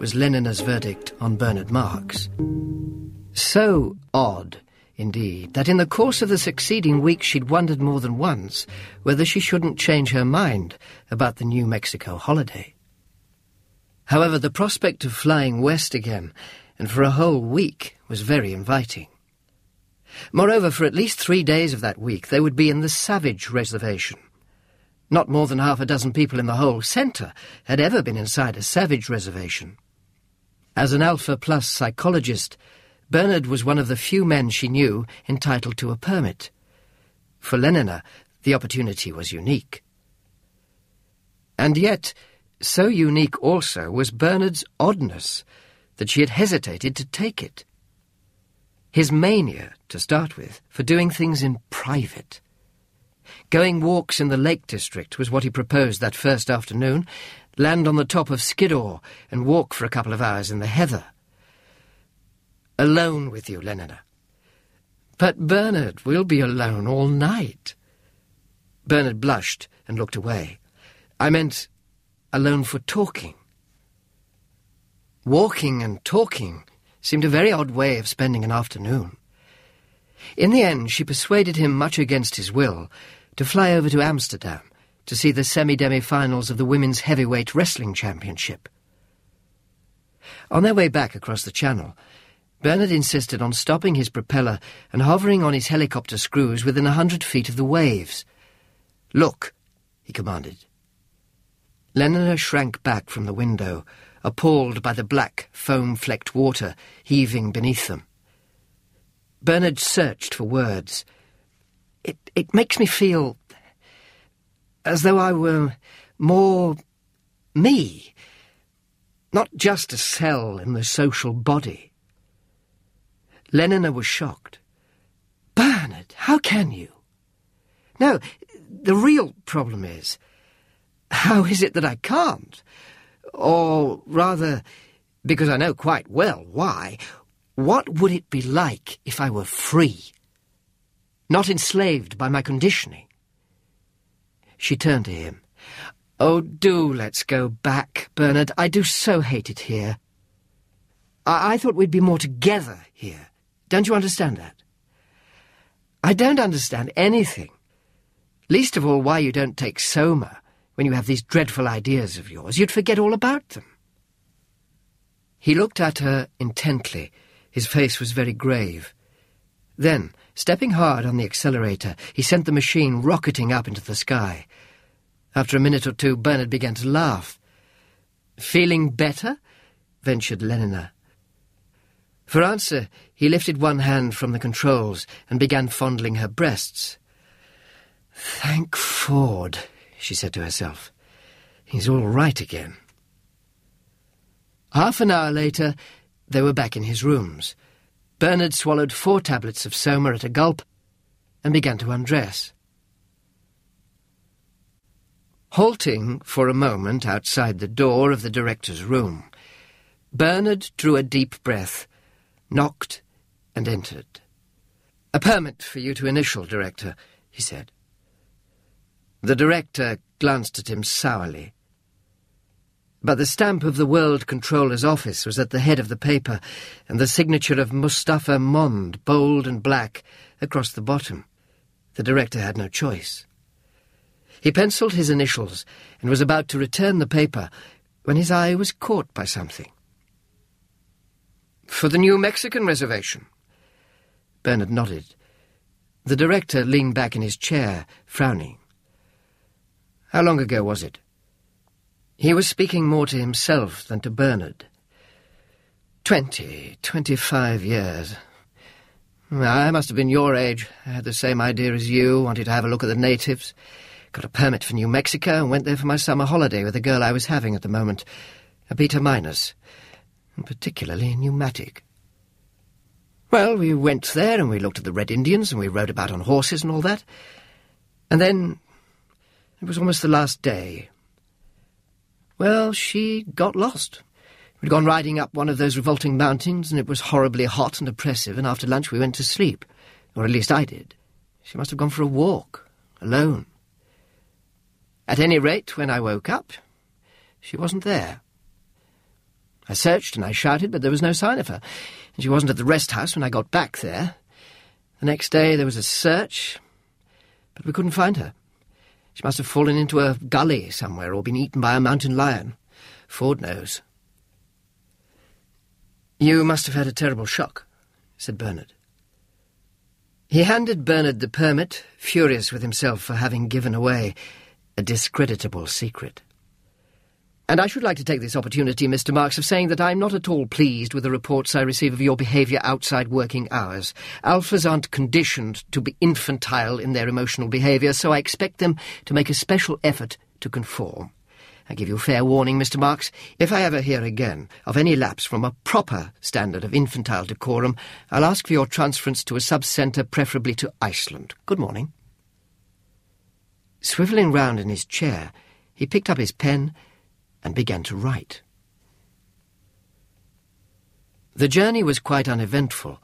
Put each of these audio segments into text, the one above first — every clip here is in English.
Was Lenina's verdict on Bernard Marx. So odd, indeed, that in the course of the succeeding week she'd wondered more than once whether she shouldn't change her mind about the New Mexico holiday. However, the prospect of flying west again, and for a whole week, was very inviting. Moreover, for at least three days of that week they would be in the Savage Reservation. Not more than half a dozen people in the whole centre had ever been inside a Savage Reservation. As an Alpha Plus psychologist, Bernard was one of the few men she knew entitled to a permit. For Lenina, the opportunity was unique. And yet, so unique also was Bernard's oddness that she had hesitated to take it. His mania, to start with, for doing things in private. Going walks in the Lake District was what he proposed that first afternoon, land on the top of Skiddaw and walk for a couple of hours in the heather. Alone with you, Lenina. But Bernard, we'll be alone all night. Bernard blushed and looked away. I meant alone for talking. Walking and talking seemed a very odd way of spending an afternoon. In the end, she persuaded him, much against his will, to fly over to Amsterdam to see the semi-demi-finals of the Women's Heavyweight Wrestling Championship. On their way back across the channel, Bernard insisted on stopping his propeller and hovering on his helicopter screws within a hundred feet of the waves. Look, he commanded. Lenina shrank back from the window, appalled by the black, foam-flecked water heaving beneath them. Bernard searched for words. It, it makes me feel as though I were more me, not just a cell in the social body. Lenina was shocked. Bernard, how can you? No, the real problem is, how is it that I can't? Or rather, because I know quite well why, what would it be like if I were free? Not enslaved by my conditioning? She turned to him. Oh, do let's go back, Bernard. I do so hate it here. I, I thought we'd be more together here. Don't you understand that? I don't understand anything. Least of all why you don't take Soma when you have these dreadful ideas of yours. You'd forget all about them. He looked at her intently. His face was very grave. Then, Stepping hard on the accelerator, he sent the machine rocketing up into the sky. After a minute or two, Bernard began to laugh. Feeling better? ventured Lenina. For answer, he lifted one hand from the controls and began fondling her breasts. Thank Ford, she said to herself. He's all right again. Half an hour later, they were back in his rooms. Bernard swallowed four tablets of Soma at a gulp and began to undress. Halting for a moment outside the door of the director's room, Bernard drew a deep breath, knocked, and entered. A permit for you to initial, Director, he said. The director glanced at him sourly. But the stamp of the World Controller's office was at the head of the paper, and the signature of Mustafa Mond, bold and black, across the bottom. The director had no choice. He penciled his initials and was about to return the paper when his eye was caught by something. For the New Mexican reservation. Bernard nodded. The director leaned back in his chair, frowning. How long ago was it? He was speaking more to himself than to Bernard. Twenty, twenty-five years. I must have been your age. I had the same idea as you, wanted to have a look at the natives. Got a permit for New Mexico and went there for my summer holiday with a girl I was having at the moment, a beta minus, and particularly pneumatic. Well, we went there and we looked at the Red Indians and we rode about on horses and all that. And then it was almost the last day. Well, she got lost. We'd gone riding up one of those revolting mountains, and it was horribly hot and oppressive, and after lunch we went to sleep. Or at least I did. She must have gone for a walk, alone. At any rate, when I woke up, she wasn't there. I searched and I shouted, but there was no sign of her, and she wasn't at the rest house when I got back there. The next day there was a search, but we couldn't find her. She must have fallen into a gully somewhere or been eaten by a mountain lion. Ford knows. You must have had a terrible shock, said Bernard. He handed Bernard the permit, furious with himself for having given away a discreditable secret. And I should like to take this opportunity, Mr. Marx, of saying that I'm not at all pleased with the reports I receive of your behaviour outside working hours. Alphas aren't conditioned to be infantile in their emotional behaviour, so I expect them to make a special effort to conform. I give you fair warning, Mr. Marx. If I ever hear again of any lapse from a proper standard of infantile decorum, I'll ask for your transference to a sub-centre, preferably to Iceland. Good morning. Swivelling round in his chair, he picked up his pen and began to write. The journey was quite uneventful,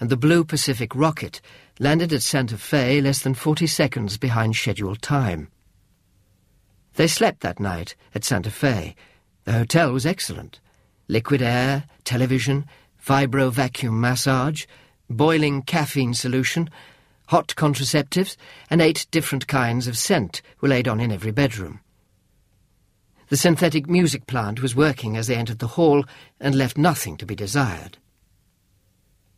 and the Blue Pacific rocket landed at Santa Fe less than forty seconds behind scheduled time. They slept that night at Santa Fe. The hotel was excellent. Liquid air, television, vibro vacuum massage, boiling caffeine solution, hot contraceptives, and eight different kinds of scent were laid on in every bedroom. The synthetic music plant was working as they entered the hall and left nothing to be desired.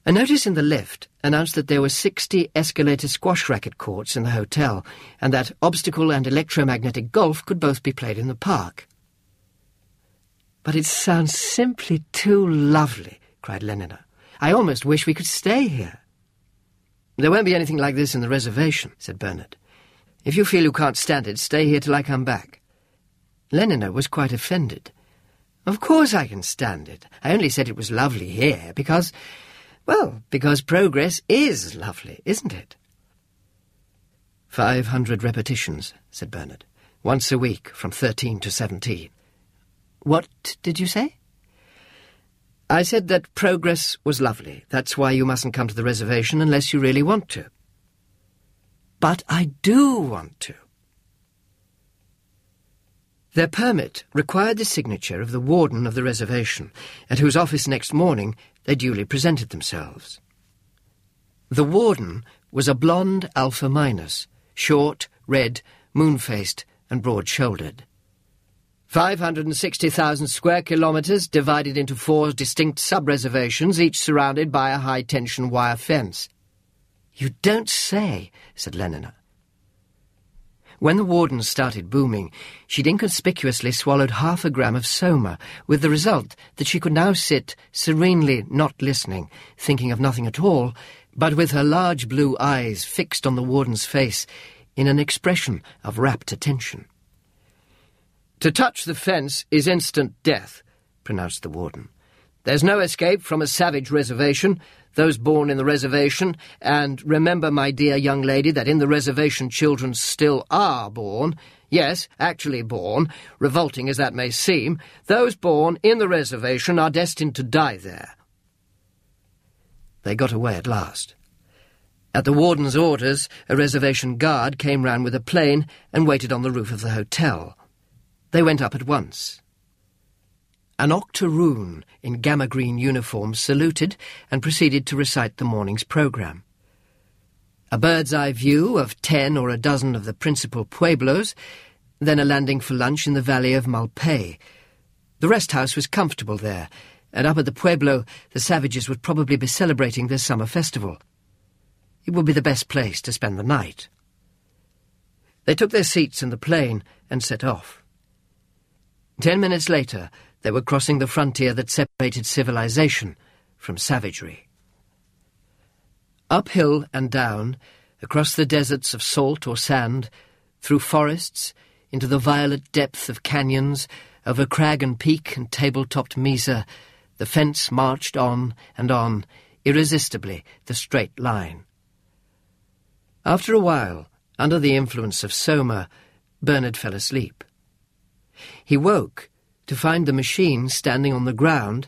A notice in the lift announced that there were 60 escalator squash racket courts in the hotel and that obstacle and electromagnetic golf could both be played in the park. But it sounds simply too lovely, cried Lenina. I almost wish we could stay here. There won't be anything like this in the reservation, said Bernard. If you feel you can't stand it, stay here till I come back. Lenina was quite offended. Of course I can stand it. I only said it was lovely here because, well, because progress is lovely, isn't it? Five hundred repetitions, said Bernard. Once a week, from thirteen to seventeen. What did you say? I said that progress was lovely. That's why you mustn't come to the reservation unless you really want to. But I do want to. Their permit required the signature of the warden of the reservation, at whose office next morning they duly presented themselves. The warden was a blonde Alpha Minus, short, red, moon-faced, and broad-shouldered. 560,000 square kilometres divided into four distinct sub-reservations, each surrounded by a high-tension wire fence. You don't say, said Lenina. When the warden started booming, she'd inconspicuously swallowed half a gram of soma, with the result that she could now sit serenely not listening, thinking of nothing at all, but with her large blue eyes fixed on the warden's face in an expression of rapt attention. To touch the fence is instant death, pronounced the warden. There's no escape from a savage reservation, those born in the reservation, and remember, my dear young lady, that in the reservation children still are born. Yes, actually born, revolting as that may seem. Those born in the reservation are destined to die there. They got away at last. At the warden's orders, a reservation guard came round with a plane and waited on the roof of the hotel. They went up at once. An octoroon in gamma-green uniform saluted and proceeded to recite the morning's programme. A bird's-eye view of ten or a dozen of the principal pueblos, then a landing for lunch in the valley of Malpais. The rest house was comfortable there, and up at the pueblo the savages would probably be celebrating their summer festival. It would be the best place to spend the night. They took their seats in the plane and set off. Ten minutes later, they were crossing the frontier that separated civilization from savagery. Uphill and down, across the deserts of salt or sand, through forests, into the violet depth of canyons, over crag and peak and table-topped mesa, the fence marched on and on, irresistibly, the straight line. After a while, under the influence of soma, Bernard fell asleep. He woke to find the machine standing on the ground,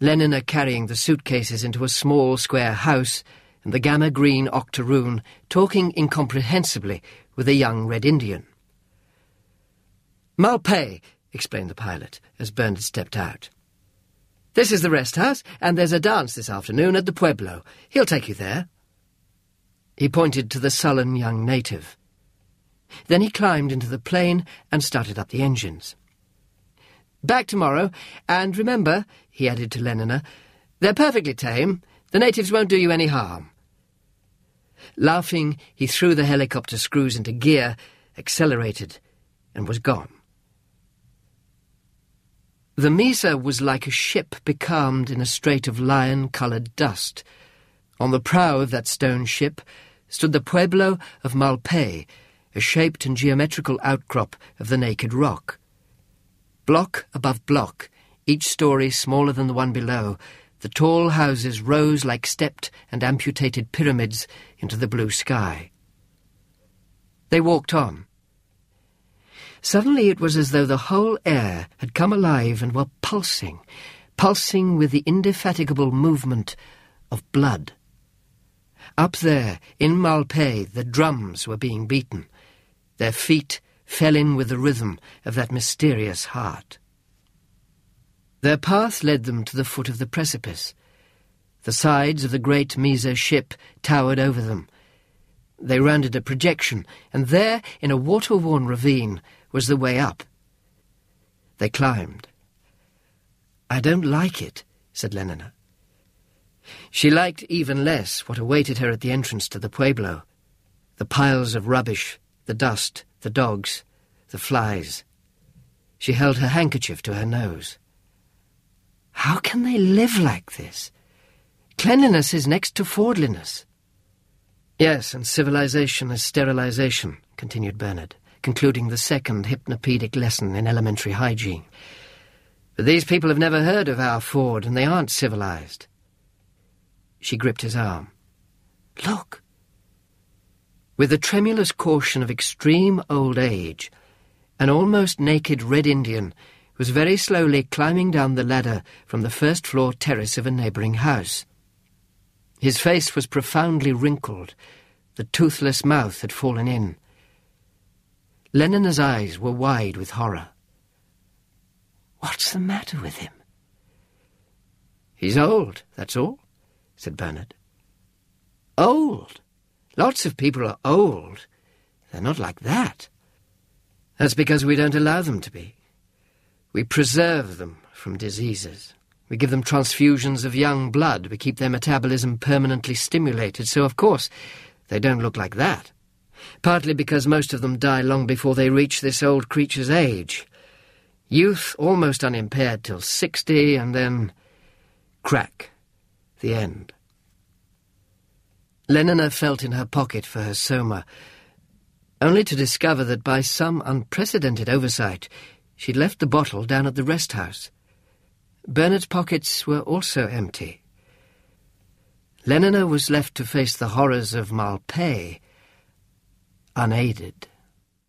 Lenina carrying the suitcases into a small square house, and the gamma-green octoroon talking incomprehensibly with a young Red Indian. Malpais, explained the pilot, as Bernard stepped out. This is the rest house, and there's a dance this afternoon at the Pueblo. He'll take you there. He pointed to the sullen young native. Then he climbed into the plane and started up the engines. Back tomorrow, and remember, he added to Lenina, they're perfectly tame. The natives won't do you any harm. Laughing, he threw the helicopter screws into gear, accelerated, and was gone. The Mesa was like a ship becalmed in a strait of lion-coloured dust. On the prow of that stone ship stood the pueblo of Malpais, a shaped and geometrical outcrop of the naked rock. Block above block, each story smaller than the one below, the tall houses rose like stepped and amputated pyramids into the blue sky. They walked on. Suddenly it was as though the whole air had come alive and were pulsing, pulsing with the indefatigable movement of blood. Up there, in Malpais, the drums were being beaten. Their feet fell in with the rhythm of that mysterious heart. Their path led them to the foot of the precipice. The sides of the great Mesa ship towered over them. They rounded a projection, and there, in a water-worn ravine, was the way up. They climbed. I don't like it, said Lenina. She liked even less what awaited her at the entrance to the Pueblo. The piles of rubbish, the dust, the dogs, the flies. She held her handkerchief to her nose. How can they live like this? Cleanliness is next to fordliness. Yes, and civilization is sterilization, continued Bernard concluding the second hypnopedic lesson in elementary hygiene. But these people have never heard of our Ford, and they aren't civilized. She gripped his arm. Look! With the tremulous caution of extreme old age, an almost naked Red Indian was very slowly climbing down the ladder from the first-floor terrace of a neighbouring house. His face was profoundly wrinkled. The toothless mouth had fallen in. Lenina's eyes were wide with horror. What's the matter with him? He's old, that's all, said Bernard. Old? Lots of people are old. They're not like that. That's because we don't allow them to be. We preserve them from diseases. We give them transfusions of young blood. We keep their metabolism permanently stimulated, so of course they don't look like that partly because most of them die long before they reach this old creature's age. Youth almost unimpaired till sixty, and then crack. The end. Lenina felt in her pocket for her soma, only to discover that by some unprecedented oversight she'd left the bottle down at the rest house. Bernard's pockets were also empty. Lenina was left to face the horrors of Malpais unaided.